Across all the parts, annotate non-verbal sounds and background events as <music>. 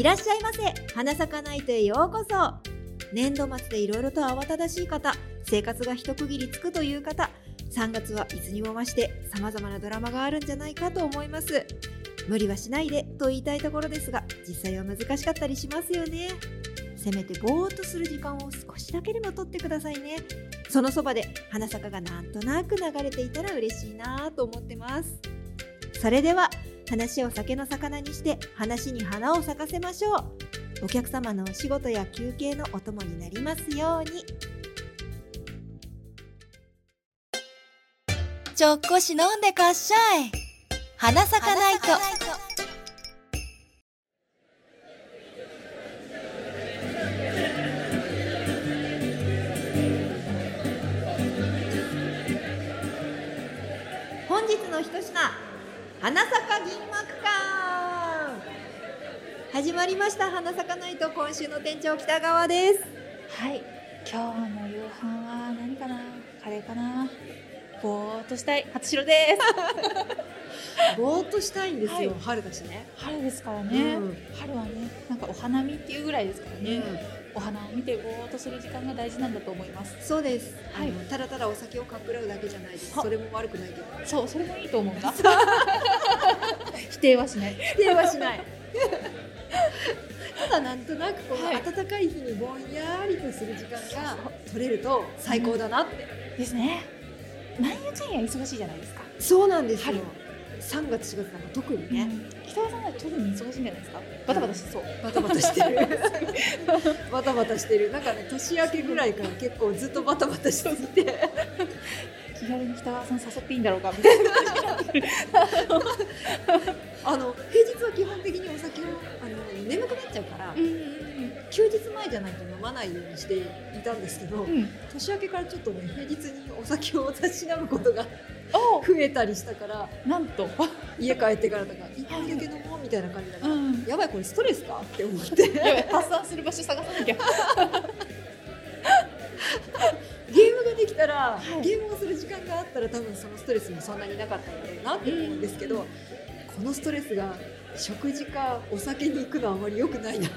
いらっしゃいませ。花咲かナイトへようこそ。年度末でいろいろと慌ただしい方生活が一区切りつくという方3月はいつにも増して様々なドラマがあるんじゃないかと思います。無理はしないでと言いたいところですが実際は難しかったりしますよね。せめてぼーっとする時間を少しだけでも取ってくださいね。そのそばで花坂がなんとなく流れていたら嬉しいなと思ってます。それでは話を酒の魚にして話に花を咲かせましょう。お客様のお仕事や休憩のお供になりますように。ちょっこし飲んでかっしゃい。花咲かないと。本日の一品花咲か銀幕館。始まりました花咲かないと今週の店長北川です。はい、今日の夕飯は何かな？カレーかな？ぼーっとしたい。初白です。<laughs> ぼーっとしたいんですよ、はい。春だしね。春ですからね、うん。春はねなんかお花見っていうぐらいですからね、うんお花を見てぼーっとする時間が大事なんだと思います。そうです、はい。ただただお酒をかっくらうだけじゃないです。はそれも悪くないけど。そうそれもいいと思うんだ。<laughs> 否定はしない。否定はしない。<laughs> ただなんとなくこのはい。暖かい日にぼんやりとする時間が取れると最高だなって、ですね。なんやかんや忙しいじゃないですか。そうなんですよ。春3月4月なんか特にね、北川さんは特に忙しいんじゃないですか？バタバタしそう。バタバタしてる。<laughs> バタバタしてる。なんかね年明けぐらいから結構ずっとバタバタしてて。気軽に北川さん誘っていいんだろうかみたいな <laughs> あの平日は基本的にお酒をあの眠くなっちゃうから、うん休日前じゃないと飲まないようにしていたんですけど、うん。うん年明けからちょっとね平日にお酒をたしなむことがお増えたりしたからなんと、家帰ってからとか一杯だけ飲もうみたいな感じだから、ん、やばいこれストレスかって思って <laughs> やばい発散する場所探さなきゃ。<laughs> ゲームができたら、はい。ゲームをする時間があったら多分そのストレスもそんなになかったんだろうなって思うんですけど、うんこのストレスが食事かお酒に行くのはあまり良くないなと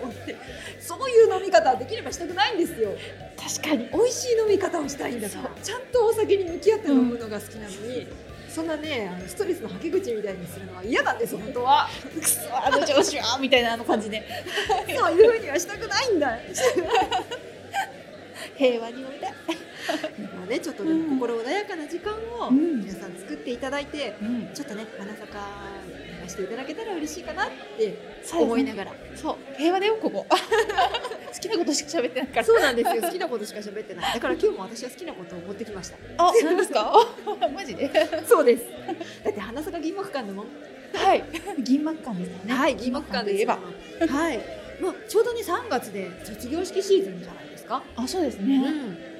思ってそういう飲み方はできればしたくないんですよ。確かに。美味しい飲み方をしたいんだから。ちゃんとお酒に向き合って飲むのが好きなのに、そんなねあのストレスのはけ口みたいにするのは嫌なんです本当は。くそあの調子はみたいなあの感じで。そういうふうにはしたくないんだ。<laughs> 平和に飲みたい、まあねちょっとでも心穏やかな時間をうん。皆さん作っていただいて、うん、ちょっとね花坂流していただけたら嬉しいかなって思いながら、そう。平和だよここ。<laughs> 好きなことしか喋ってないから。そうなんですよ。好きなことしか喋ってない。だから今日も私は好きなことを持ってきました。あ何ですか？<laughs> マジで？そうです。だって花坂銀幕館だもん。はい。銀幕館ですね。はい銀幕館でいえば。はい。まあちょうどね3月で卒業式シーズンじゃないか？あそうですうね、ん、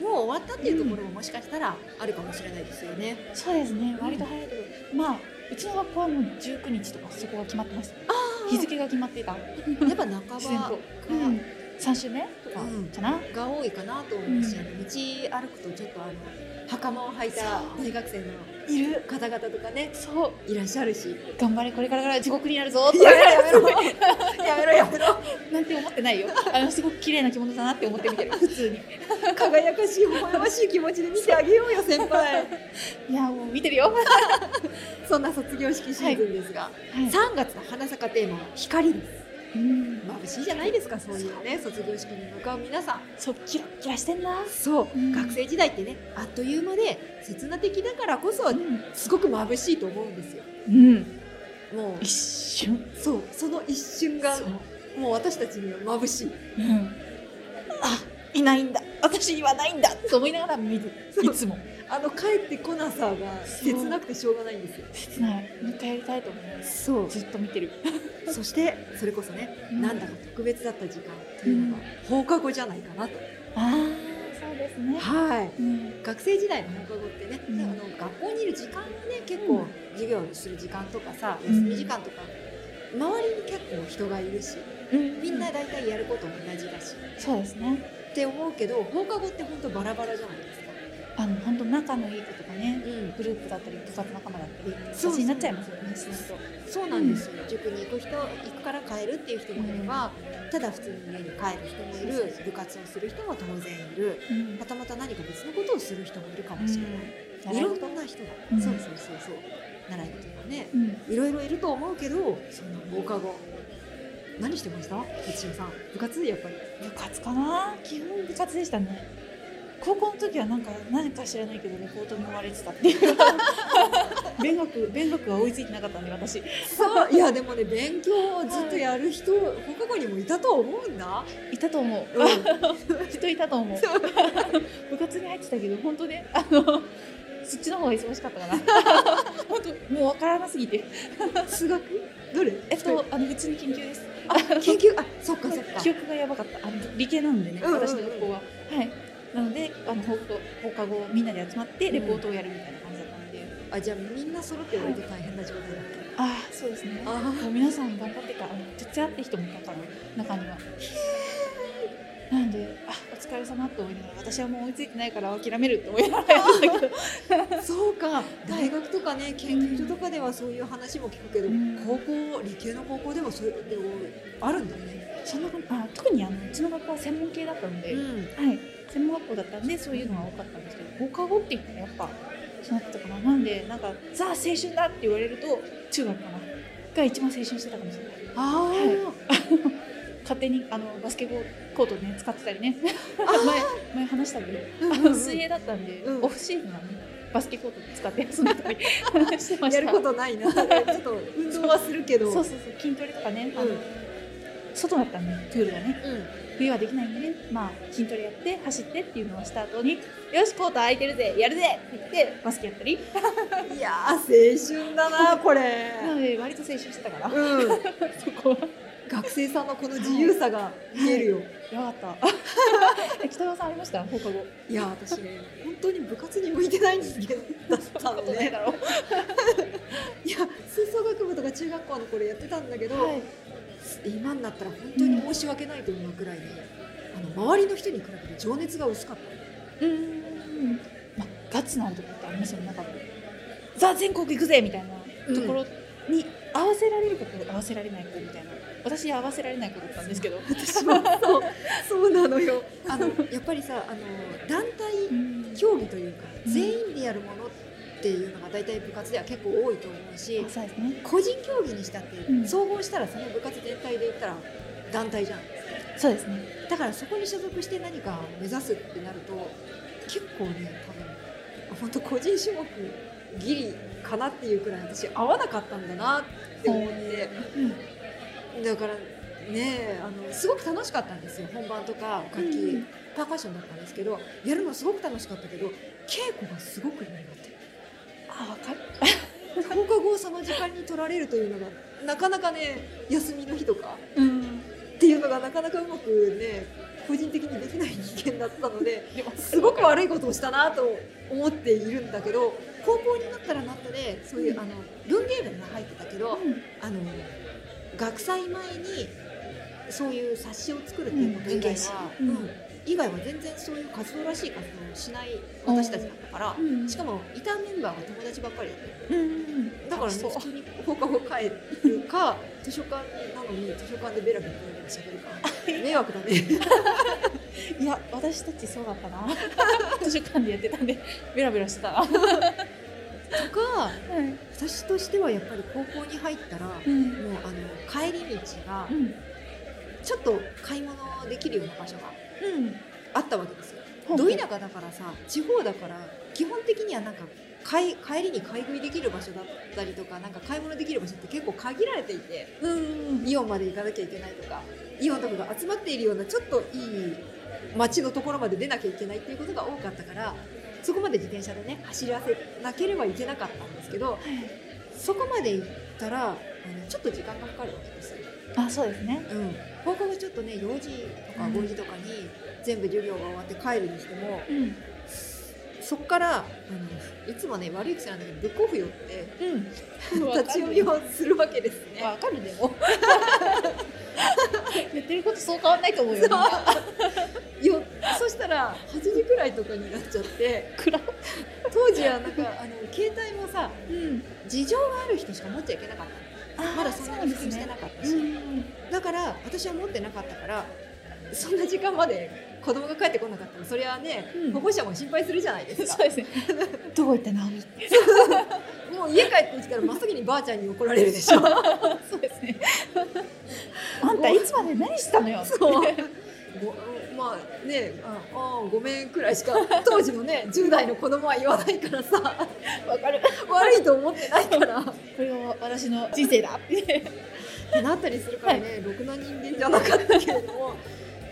もう終わったっていうところももしかしたらあるかもしれないですよね。そうですね。割と早いけど、まあうちの学校はもう19日とかそこが決まってます。日付が決まってた。やっぱ半ばうん、3週目とかうん。かな、が多いかなと思うし、うん道歩くとちょっとあの袴を履いた大学生のいる方々とかねそう。いらっしゃるし。頑張れこれからが地獄になるぞ。やめろやめろ。やめろやめろ。なんて思ってないよ。あのすごく綺麗な着物だなって思って見てる。普通に。輝かしい微笑ましい気持ちで見てあげようよ先輩。いやもう見てるよ、は <laughs> そんな卒業式シーズンですが、い。3月の花坂テーマは光ですうん。眩しいじゃないですかそういうね卒業式に向かう皆さん。そうキラッキラしてんな。そう、うん。学生時代ってねあっという間で刹那的だからこそうん、すごく眩しいと思うんですよ。うん、も一瞬。うそうその一瞬がもう私たちには眩しい。うん、あいないんだ。私にはないんだ。と思いながら見る。いつも。あの帰ってこなさが切なくてしょうがないんですよ。切ない。もう一回やりたいと思います。そう。ずっと見てるそしてそれこそね、うん。なんだか特別だった時間っていうのが放課後じゃないかなと、ああそうですね。はい。うん。学生時代の放課後ってね、うん。あの学校にいる時間がね結構うん。授業する時間とかさ、うん。休み時間とか周りに結構人がいるしうん。みんな大体やること同じだし。そうですね。って思うけど放課後って本当バラバラじゃないですかあの本当仲のいい子とかねうん。グループだったり部活仲間だったりそうそう。私になっちゃいますよね。そうなんですよ、塾に行く人行くから帰るっていう人もいれば、ただ普通に家に帰る人もいる。部活をする人も当然いる。とうん。またまた何か別のことをする人もいるかもしれない、いろんな人が、うん。そうそうそうそう。習い事がねうん。いろいろいると思うけどそんな放課後。何してました？一応さん。部活？やっぱり。部活かな？基本部活でしたね高校の時はなんか何か知らないけどレポートに追われてたっていう。<laughs> 勉学勉学は追いついてなかったんで私。そういやでもね勉強をずっとやる人、放課後にもいたと思うんだ、いたと思う。うん、<laughs> 人いたと思う。部活に入ってたけど本当ねあのそっちの方が忙しかったかな。<laughs> 本当もうわからなすぎて。数学？どれ？えっとあの普通に研究です。あ研究？あそっかそっか。記憶がやばかった。あの理系なんでね、うんうんうん。私の学校は。はいなのであの放課後放課後みんなで集まってレポートをやるみたいな感じだったので、あじゃあみんな揃って割と大変な状態だった、ああそうですね。あもう皆さん頑張ってからあの徹夜って人もいたから中には。なんであお疲れ様と思いながら私はもう追いついてないから諦めるって思いながらやってたけど。<laughs> そうか。<laughs> 大学とかね研究所とかではそういう話も聞くけど、うん。高校理系の高校でもそういうのあるんだね、そんなあ特にあのうちの学校は専門系だったので、ん、はい、専門学校だったんでそういうのが多かったんですけど放課後って言ったらやっぱそうなってたかななんでなんかザ青春だって言われると中学かなが一番青春してたかもしれない。あ <laughs> 勝手にあのバスケコートね使ってたりね。前前話したけどあ、あの水泳だったんで、うん。オフシーズンはねバスケコート使って遊んでたり <laughs> してました。やることないなちょっと運動はするけど。そうそうそう筋トレとかね、あのうん外だったんでプールがね。うん。冬はできないんでね。まあ筋トレやって走ってっていうのをした後によしコート空いてるぜやるぜって言ってバスケやったり。<laughs> いやー青春だなこれ。なので割と青春してたから。うん。<laughs> そこは。学生さんのこの自由さが見えるよ、やばかった。<laughs> え北川さんありました？放課後。いや私ね本当に部活に向いてない人間だったのね。いや吹奏楽部とか中学校の頃やってたんだけど、はい今になったら本当に申し訳ないと思うくらいね、あの周りの人に比べて情熱が薄かった。うーん。まあガッツなるとこってありますよね。なんかザ全国行くぜみたいなところに合わせられる子と合わせられない子みたいな。私合わせられない子だったんですけど。私もそう。そうなのよ。あのやっぱりさあの団体うん。競技というかうん。全員でやるものっていうのが大体部活では結構多いと思うしね。個人競技にしたってうん。総合したらその部活全体で言ったら団体じゃん。そうですね。だからそこに所属して何かを目指すってなると結構ね多分本当個人種目ギリかなっていうくらい私合わなかったんだなって思って。うん。だからねあのすごく楽しかったんですよ本番とか楽器、うん。パーカッションだったんですけどやるのすごく楽しかったけど稽古がすごく苦手あ分かる。放課後その時間に取られるというのがなかなかね休みの日とかうん。っていうのがなかなかうまくね個人的にできない人間だったのですごく悪いことをしたなと思っているんだけど高校になったらなったでそういう、うん。あの文芸部には入ってたけど、うん。あの学祭前にそういう冊子を作るっていうこと以外は、うん。うん以外は全然そういう活動らしい活動をしない私たちだったから、うん。しかもいたメンバーが友達ばっかりだった。うん。だからねそう。普通に放課後帰るか図書館になのに図書館でベラベラベラベラ喋るか迷惑だね。<laughs> いや私たちそうだったな。<laughs> 図書館でやってたんでベラベラしてた。な、とかはい私としてはやっぱり高校に入ったら、もううんあの帰り道がうん。ちょっと買い物できるような場所がうん。あったわけですよ。ど田舎だからさ地方だから基本的にはなんか買い帰りに買い食いできる場所だったりとかなんか買い物できる場所って結構限られていてうんイオンまで行かなきゃいけないとかイオンとかが集まっているようなちょっといい街のところまで出なきゃいけないっていうことが多かったからそこまで自転車でね走らせなければいけなかったんですけどそこまで行ったらあのちょっと時間がかかるわけですよ。あそうですね。うん、放課後ちょっとね4時とかうん。5時とかに全部授業が終わって帰るにしても、うん。そこからあのいつもね悪い癖なんだけどブックオフ寄ってうん。<laughs> 立ち読みをするわけですね。わかるでも。<laughs> やってることそう変わんないと思うよみんな。寄ってそしたら8時くらいとかになっちゃって暗当時はなんかあの携帯もさうん。事情がある人しか持っちゃいけなかったのまだそんなに普及してなかったし、うんだから私は持ってなかったからそんな時間まで子供が帰ってこなかったらそれはね、うん。保護者も心配するじゃないですか。そうですね。<laughs> どこ行ってもう家帰ってきたら真っ先にばあちゃんに怒られるでしょ。<laughs> そうですね。<laughs> あんたいつまで何したのよそう。ごまあねああごめんくらいしか <laughs> 当時のね10代の子供は言わないからさ。わかる。悪いと思ってないから。っこれが私の人生だ。っててなったりするからね、ろくな人間じゃなかったけれども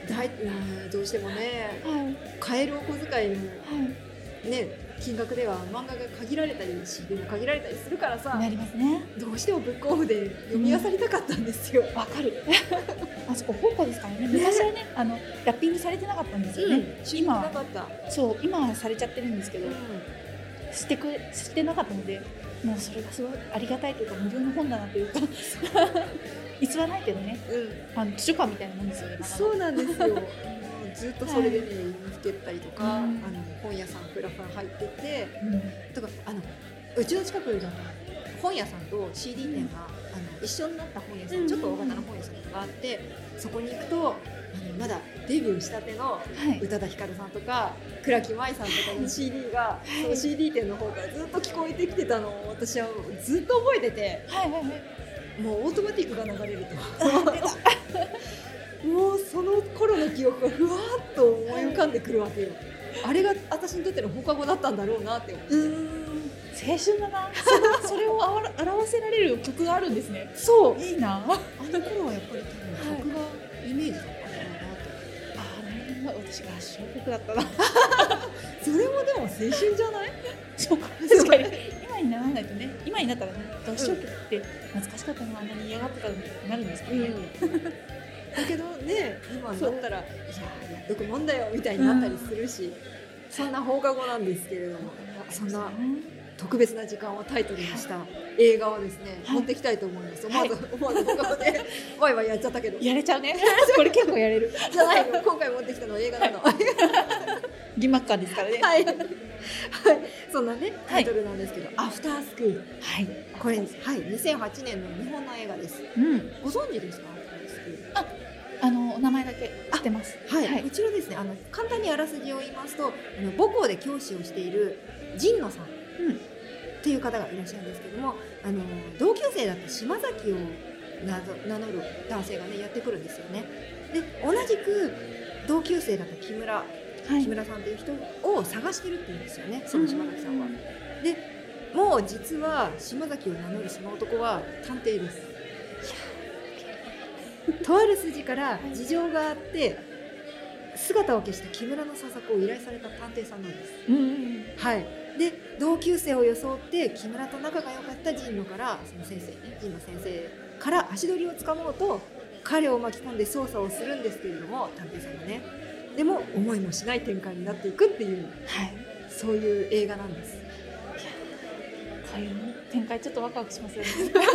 だいうんどうしてもねはい。買えるお小遣いのはい。ね金額では漫画が限られたり CD も限られたりするからさなりますね。どうしてもブックオフで読み漁りたかったんですよ。わかる。<laughs> あそこ宝庫ですからね。昔はねあのラッピングされてなかったんですよね、今な今かった。そう今はされちゃってるんですけどうしてくれしてなかったのでもうそれがすごいありがたいというか無料の本棚というか <laughs> 偽らないけどね。ん、うん。あの図書館みたいなもんですよねそうなんですよ。<laughs> ずっとそれでね、読みふけったりとか、うん。あの本屋さんフラフラ入ってて、うん。とかあのうちの近くだと本屋さんと CD 店が、あの一緒になった本屋さん、うん。ちょっと大型の本屋さんがあって、そこに行くとあのまだデビューしたてのはい。宇多田ヒカルさんとか倉木舞さんとかの CD が、い。その CD 店の方からずっと聞こえてきてたのを私はずっと覚えててもうオートマティックが流れるともうその頃の記憶がふわっと思い浮かんでくるわけよ。あれが私にとっての放課後だったんだろうなって思って、うん。青春だな。そ <laughs> それを表せられる曲があるんですね。そう。いいな。ああの頃はやっぱり多分曲がイメージだったなってあなるほど私合唱曲だったな。<laughs> それもでも青春じゃない？そうか。確かに。今にならないとね。今になったらね合唱曲って懐かしかったなあんなに嫌がってたのになるんですけどね、だけどね今になったらいややっとくもんだよみたいになったりするし、そんな放課後なんですけれどもそんな特別な時間をタイトルにした映画をですね、はい。持ってきたいと思います。思わず、は思わずここで <laughs> ワイワイやっちゃったけど。やれちゃうね。<laughs> これ結構やれる。じゃないの今回持ってきたのは映画なの。は義幕感ですからね。い、はい、そんなねはい。タイトルなんですけど「アフタースクールはい」これ、はい、2008年の日本の映画です。うん。ご存知ですか？あのお名前だけ知ってます。はい、はい。こちらですね。あの簡単にあらすじを言いますとあの母校で教師をしている神野さんうん。っていう方がいらっしゃるんですけどもあの同級生だった島崎を名乗る男性がねやってくるんですよね。で同じく同級生だった木村はい。木村さんという人を探してるって言うんですよねその島崎さんは。でもう実は島崎を名乗るその男は探偵です。とある筋から事情があって姿を消した木村の捜索を依頼された探偵さんなんです。うんうんうんはい、で同級生を装って木村と仲が良かった神野からその先生ね神野先生から足取りをつかもうと彼を巻き込んで捜査をするんですけれども探偵さんがねでも思いもしない展開になっていくっていうはいそういう映画なんです。こういう展開ちょっとワクワクしますよね。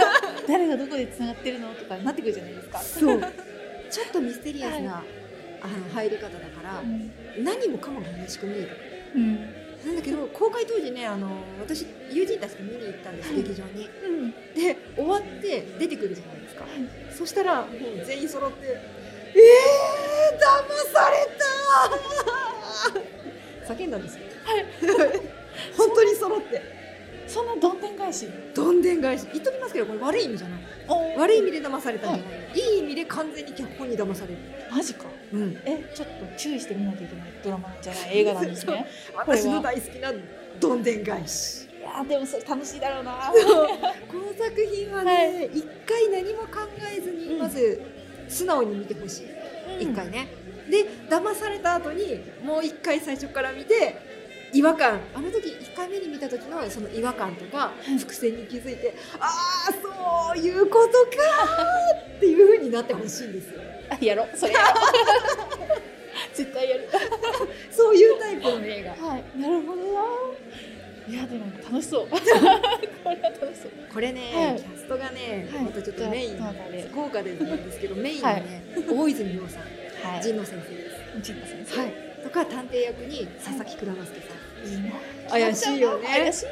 <laughs> 誰がどこでつながってるのとかなってくるじゃないですか。そう。<laughs> ちょっとミステリアスな、あの入り方だから、うん。何もかもが怪しく見える。うん。なんだけど公開当時ねあの私友人たちと見に行ったんです、はい。劇場に。うん。で終わって出てくるじゃないですか、そしたらもう全員揃って「えー、騙された! <laughs>」叫んだんですよ。はい。本当に揃ってそんなどんでん返し。どんでん返し。言っときますけどこれ悪い意味じゃない。悪い意味で騙されたんじゃない、い、い意味で完全に脚本に騙される、マジか。うん、えちょっと注意して見なきゃいけないドラマじゃない映画なんですね。私の大好きなどんでん返し。いやーでもそれ楽しいだろうな。この作品ははね一、回何も考えずにうん。まず素直に見てほしい。一、回ね。で騙された後にもう一回最初から見て違和感。あの時1回目に見た時のその違和感とかい。伏線に気づいて、ああそういうことかーっていう風になってほしいんですよ。あやろう。それやろう。<laughs> 絶対やる。<laughs> そういうタイプの映画。はい。なるほどな。いやでも楽しそう。<laughs> これは楽しそう。これね、はい。キャストがね、はい。またちょっとメインじゃあどなたで豪華でなんですけどメインはね、大泉洋さん。はい。神野先生です。内田先生。はい、とか探偵役に佐々木蔵之介さん怪しいよね。怪しいよ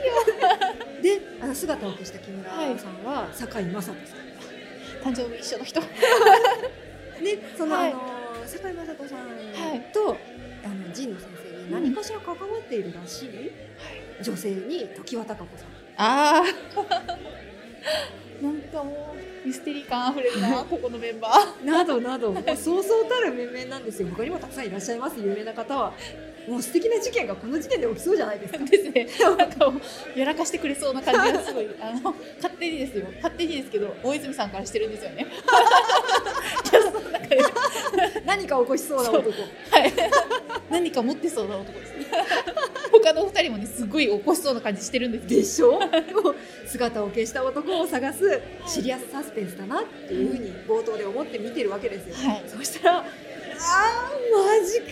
であの姿を消した木村さんは堺雅人さん。誕生日一緒の人。でその、はい。あの堺雅人さんと、あの神野先生に何かしら関わっているらしい、女性に常盤貴子さん。ああなんかもうミステリー感あふれるなここのメンバー。<laughs> などなど。そうそうたる面々なんですよ。他にもたくさんいらっしゃいます。有名な方はもう素敵な事件がこの時点で起きそうじゃないですか。ですね。なんかやらかしてくれそうな感じがすごい。<laughs> あの勝手にですよ。勝手にですけど大泉さんからしてるんですよね。<laughs> 何か起こしそうな男。はい。何か持ってそうな男ですね。他のお二人もねすごい起こしそうな感じしてるんです。でしょ？もう姿を消した男を探すシリアスサスペンスだなっていうふうに冒頭で思って見てるわけですよ、はい。そしたらあーマジか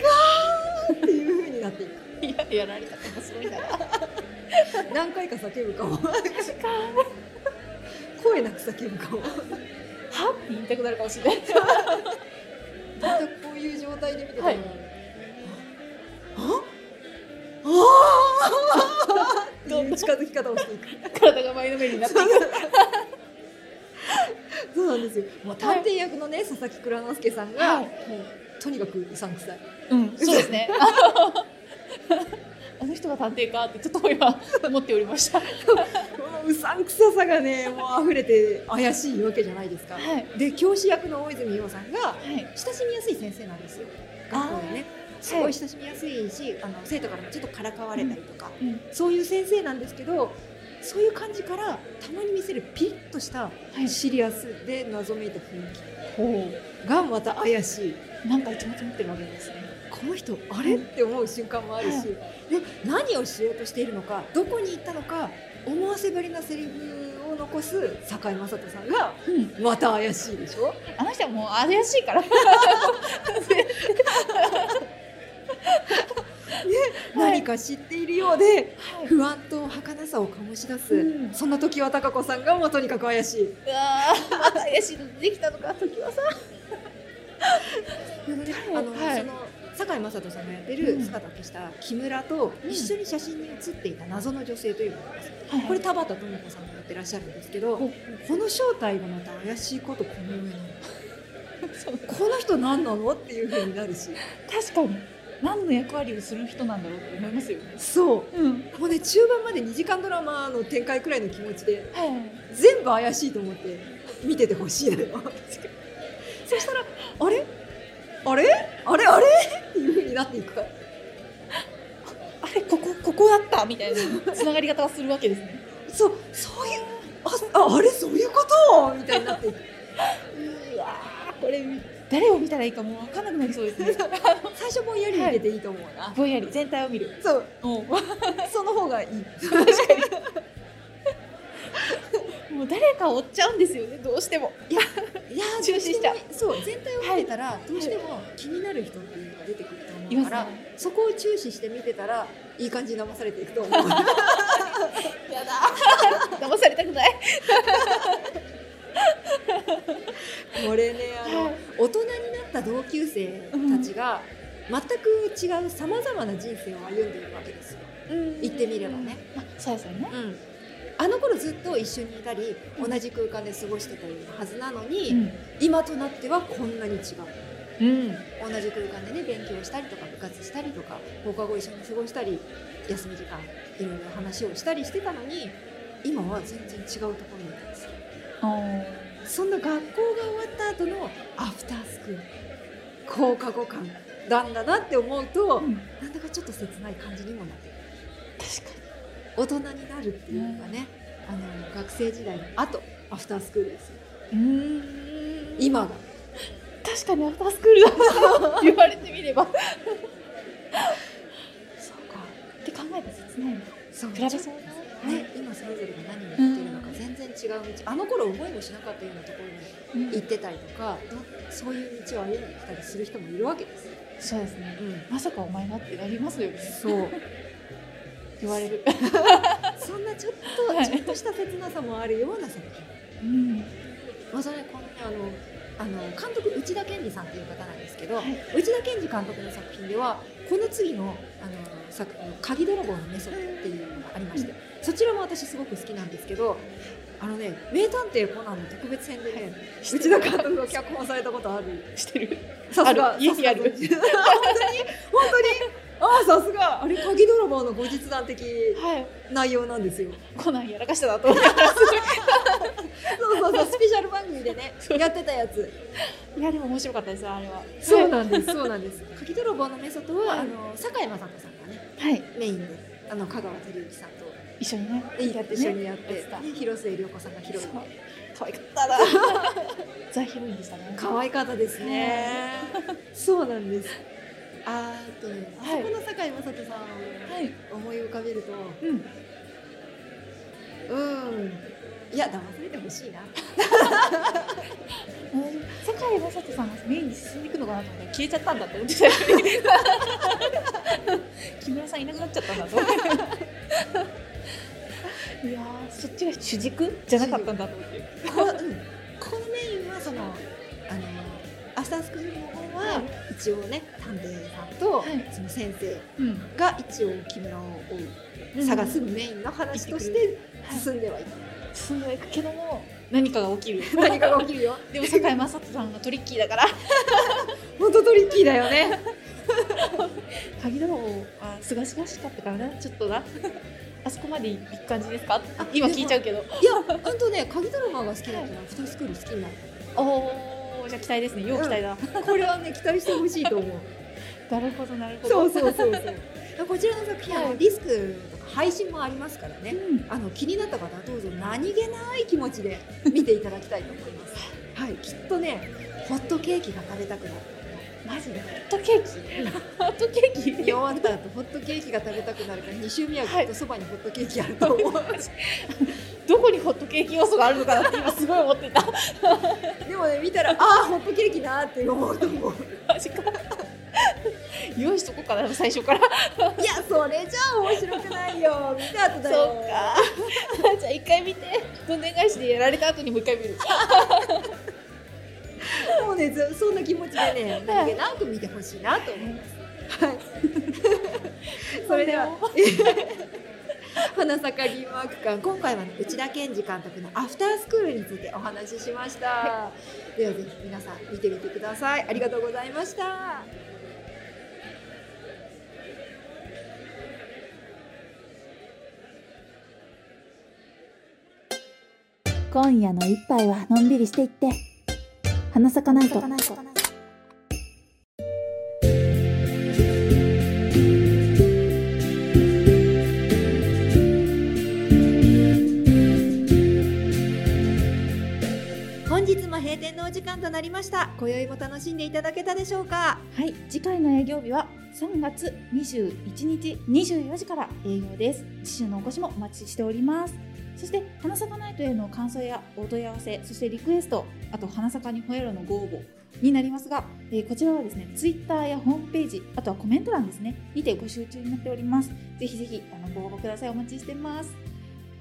ーって。いくいややられ方もすごいな何回か叫ぶかも。声なく叫ぶかも。はっ？て言いたくなるかもしれない。またこういう状態で見てたら、はい。ああっ？ていう近づき方をしていく。体が前のめりになっていく。そうなんですよ。もう探偵役のね、佐々木蔵之介さんが、はい。とにかくうさんくさい。うん、そうですね。<laughs> あの人が探偵かってちょっと今思っておりました。はこのうさんくささがねもう溢れて怪しいわけじゃないですか、い。で教師役の大泉洋さんがはい。親しみやすい先生なんですよ学校でねすごい親しみやすいし、あの生徒からもちょっとからかわれたりとか、うん。そういう先生なんですけどそういう感じからたまに見せるピリッとしたはいシリアスで謎めいた雰囲ほ気がまた怪しい。う。なんか一物持ってるわけですね。この人あれ？って思う瞬間もあるし、はいで何をしようとしているのかどこに行ったのか思わせぶりなセリフを残す堺雅人さんがうん。また怪しいでしょ？あの人はもう怪しいから。<laughs> 何か知っているようではい。不安と儚さを醸し出す、うんそんな時は貴子さんがもうとにかく怪しい。うわ怪しいのできたのか時はさ。<laughs> あの、はいその堺雅人さんがやってる姿を消した木村と一緒に写真に写っていた謎の女性というのがいます、はいこれ田畑智子さんがやってらっしゃるんですけど、ほこの正体がまた怪しいことこの上の。そ <laughs> うこの人何なのっていう風になるし。確かに。何の役割をする人なんだろうって思いますよね。そう。うん。もうね中盤まで2時間ドラマの展開くらいの気持ちではい。全部怪しいと思って見ててほしいのよ。そしたらあれ？あれ？あれ？あれ？っていう風になっていくから。<laughs> あれ？ここここだった？みたいなつながり方をするわけですね。<laughs> そうそういうあああれ？そういうこと？みたいになっていく。<laughs> うわーこれ誰を見たらいいかもう分からなくなりそうですね。最初ぼんやり見てていいと思うな、ぼんやり。全体を見る。そう。もその方がいい。うもう誰かを追っちゃうんですよねどうしても。いやー <laughs> 注視しちゃうそう全体を見てたら、どうしても気になる人っていうのが出てくると思うから、ね。そこを注視して見てたらいい感じに騙されていくと思う <laughs> やだー <laughs> 騙されたくない。これねあの、はい大人になった同級生たちが、全く違うさまざまな人生を歩んでいるわけですよ、言ってみればね。あそうですよね。うん、あの頃ずっと一緒にいたり同じ空間で過ごしてたりはずなのに、今となってはこんなに違う。うん。同じ空間でね勉強したりとか部活したりとか放課後一緒に過ごしたり休み時間いろいろ話をしたりしてたのに今は全然違うところにいたんですよ。そんな学校が終わった後のアフタースクール放課後感なんだなって思うと、うん。なんだかちょっと切ない感じにもなってる。確か大人になるっていうのがね、あの学生時代の後アフタースクールですよに。うん今が確かにアフタースクールだ <laughs> 言われてみれば。<laughs> そうか。って考えたら切ないな。そう比べそうだな。ね、今それぞれが何をやってるのか全然違う道あの頃思いもしなかったようなところにうん行ってたりとか、どそういう道を歩んできたりする人もいるわけですよ。そうですね。うん、まさかお前がってなりますよね。そう言われる。<laughs> そんなちょっと、はい。ちょっとした切なさもあるような作品。うん。またねこのねあのあの監督内田健二さんっていう方なんですけど、はい。内田健二監督の作品ではこの次のあの作品「鍵泥棒のメソッド」っていうのがありまして、そちらも私すごく好きなんですけどあのね名探偵コナンの特別編でね、内田監督が脚本されたことある。してる。さすが家にある。本当に？本当に？ああさすが。あれ鍵泥棒の後日談的はい。内容なんですよ。コナンやらかしたなと思ってそうそうそうスペシャル番組でねやってたやつ。いやでも面白かったですあれは。そうなんですそうなんです。鍵泥棒のメソッドは、はい。あの堺雅人さんがねはい。メインであの香川照之さんと一緒にね。やって一緒にやって、広末涼子さんがヒロインそう。可愛かったな。<laughs> ザ・ヒロインでしたね。可愛かったですね。そうなんですあとね、はい。あそこの堺雅人さんをはい。思い浮かべるとうん。うん。いや騙されてほしいな。<laughs> 堺雅人さんがメインに進んでいくのかなと思ったら消えちゃったんだって思って。たよね木村さんいなくなっちゃったんだと思って。<laughs> いやーそっちが主軸じゃなかったんだと思って。こ,、うん、このメインはそのあのアフタースクールの方は、はい一応ね探偵さんと、はい。その先生うんが一応木村を追う探すメインの話としてはい進んではいく、進んではいくけども何かが起きる。<laughs> 何かが起きるよ。<laughs> でも堺雅人さんがトリッキーだから。<laughs> 本当トリッキーだよね。鍵泥棒はすがすがしかったからな。ちょっとな。あそこまで行く感じですか？今聞いちゃうけど。いや本当ね鍵ドラマが好きだったらアフタースクール好きになるおおじゃあ期待ですね。要期待だ、<laughs> これはね期待してほしいと思う。<laughs> なるほどなるほど。そうそうそうそう。<laughs> こちらの作品は、はい。ディスクとか配信もありますからね。うん。あの気になった方はどうぞ何気ない気持ちで見ていただきたいと思います。はい。きっとねホットケーキが食べたくなる。マジで？ホットケーキ？ホットケーキ？見終わった後ホットケーキが食べたくなるから2週目はきっとそばにホットケーキあると思う、どこにホットケーキ要素があるのかなって今すごい思ってた。<laughs> でもね見たらああホットケーキなーって思うと思う。マジか。用意しとこうかな最初から。いやそれじゃあ面白くないよ。見た後だよ。そうか。じゃあ一回見て。どんでん返しでやられた後にもう一回見る。もうねそそんな気持ちでね何気なく見てほしいなと思います。はい。<laughs> それでは花咲リーマーク館。今回は、ね、内田健二監督の「アフタースクール」についてお話ししました、ではぜひ皆さん見てみてください。ありがとうございました。今夜の一杯はのんびりしていって。花咲かないと閉店のお時間となりました。今宵も楽しんでいただけたでしょうか？はい次回の営業日は3月21日24時から営業です。次週のお越しもお待ちしております。そして花咲かナイトへの感想やお問い合わせそしてリクエストあと花咲かに吠えろのご応募になりますが、えーこちらはですねツイッターやホームページあとはコメント欄ですねにてご集中になっております。ぜひぜひあのご応募ください。お待ちしてます。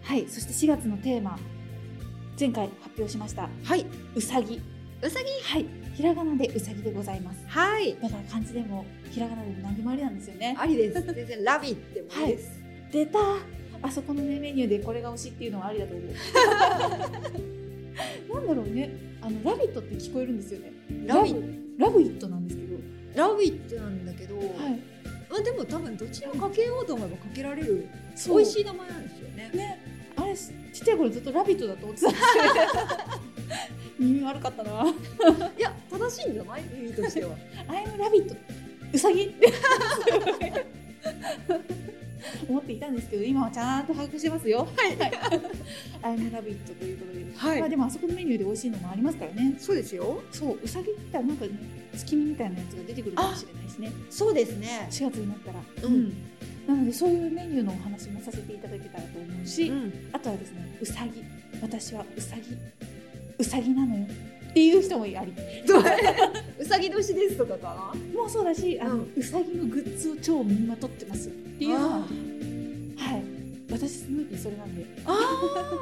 はいそして4月のテーマ前回発表しました。はい。うさぎうさぎはい。ひらがなでうさぎでございます。はい。だから漢字でもひらがなでも何でもありなんですよね。ありです。全然ラビッでもいいです、出た。あそこのねメニューでこれが推しっていうのはありだと思う。<laughs> なんだろうね。あのラビットって聞こえるんですよね。ラビラブイットなんですけど。ラビットなんだけど、はい。まあでも多分どちらもかけようと思えばかけられる。美味しい名前なんですよね。ねちっちゃい頃ずっとラビットだと思ってたんですけど <laughs> 耳悪かったな。いや正しいんじゃない？意味としては。アイムラビット。うさぎって思っていたんですけど今はちゃんと把握してますよ。はい。アイムラビットということで、はい。まあでもあそこのメニューで美味しいのもありますからね。そうですよ。そう。うさぎってなんかね月見みたいなやつが出てくるかもしれないですね。そうですね。4月になったら。うんなのでそういうメニューのお話もさせていただけたらと思うし、ん。あとはですねうさぎ。私はうさぎ。うさぎなのよっていう人もありう？<laughs> さぎ年ですとかかもうそうだしあの、ううさぎのグッズを超身にまとってますっていうのはあはい。私私スヌーピーそれなんで。あ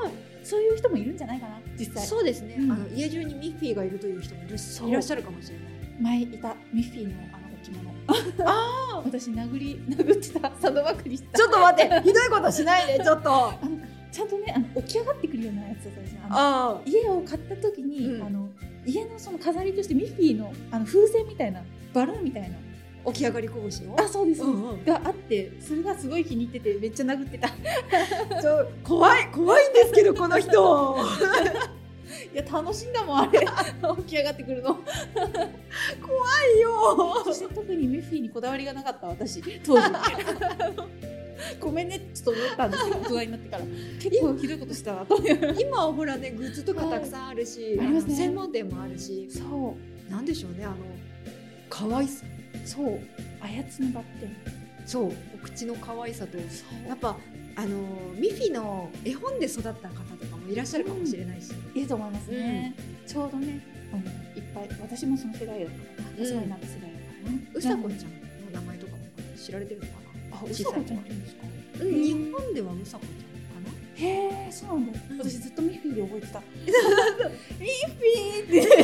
<laughs> そういう人もいるんじゃないかな実あ際。そうですね、うん。あの家中にミッフィーがいるという人もいらっしゃるかもしれない。前いたミッフィーのあの置物。あ <laughs> 私殴り殴ってた。サドバクリした。ちょっと待って。ひどいことしないで <laughs> ちょっと。ちゃんとねあの起き上がってくるようなやつだった家を買った時に、うん。あの家のその飾りとしてミッフィーのあの風船みたいなバルーンみたいな。起き上がり拳のあそうです、うんうん。があってそれがすごい気に入っててめっちゃ殴ってた。い <laughs> ちょ怖い怖いんですけどこの人 <laughs> や楽しいんだもんあれ。<laughs> 起き上がってくるの。<laughs> 怖いよ。そして特にミッフィーにこだわりがなかった私。当時。ごめんねちょっと思ったんですけど大人になってから。結構ひどいことしたなと今はほらねグッズとかたくさんあるし、はいね。専門店もあるし。そう。なんでしょうねあの可愛さ。そう。操のバッテンそう。お口の可愛さと。やっぱあのミッフィーの絵本で育った方もいらっしゃるかもしれないし、いいと思いますね、ちょうどねいっぱい私もその世代だからお世話になった世代だからね、うさこちゃんの名前とかも知られてるのかあうさこちゃんって言うん。ですか日本ではうさこちゃんへえそうな。んだ、うん。私ずっとミッフィーで覚えてた。ミッフィーって。言い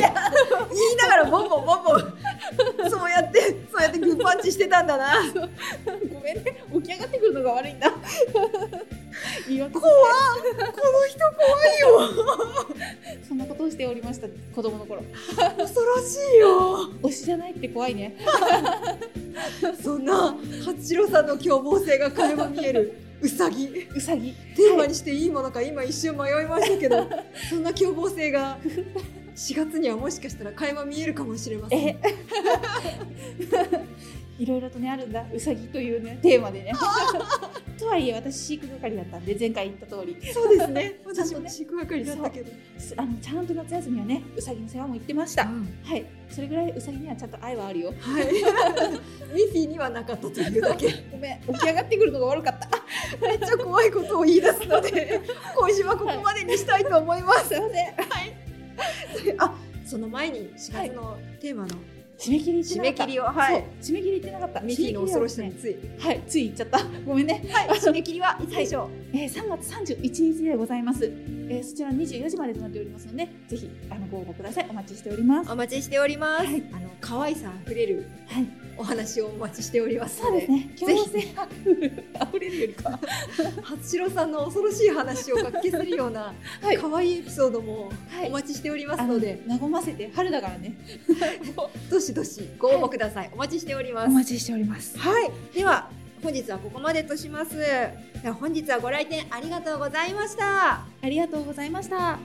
ながらボンボンボンボン。そうやってそうやってグーパンチしてたんだな。ごめんね。起き上がってくるのが悪いんだ言い訳怖っ。この人怖いよ。そんなことをしておりました。子供の頃。恐ろしいよ。推しじゃないって怖いね。そんな八郎さんの凶暴性が垣間見える。うさぎうさぎテーマにしていいものか今一瞬迷いましたけど、そんな凶暴性が4月にはもしかしたら垣間見えるかもしれません。えいろいろとねあるんだ。うさぎというねテーマでね。<laughs> とはいえ私飼育係だったんで前回言った通り。そうですね。<laughs> 私も飼育係だったけど、すあのちゃんと夏休みはねうさぎの世話も行ってました、うん。はい。それぐらいうさぎにはちゃんと愛はあるよ。はい。ミッフィーにはなかったというだけ。<laughs> ごめん。起き上がってくるのが悪かった。めっちゃ怖いことを言い出すので今週はここまでにしたいと思います、すいません。あその前に4月のテーマの締め切り言ってなかった。締め切りをはい。締め切り言ってなかった。ミッフィーの恐ろしさについ。はいつい言っちゃった。ごめんね。はい、締め切りはいつでしょう、えー、3月31日でございます、えー、そちら24時までとなっておりますのでぜひあのご応募ください。お待ちしております。お待ちしております、はい。あの可愛さあふれる。はいお話をお待ちしておりますのでそうですね。ぜ強制あふれるよりか <laughs> 初代さんの恐ろしい話をかき消せるようなはい。可愛いエピソードもはい。お待ちしておりますあのので、和ませて春だからね。<laughs> どしどしご応募ください、お待ちしております。お待ちしております。はい。では本日はここまでとします。本日はご来店ありがとうございました。ありがとうございました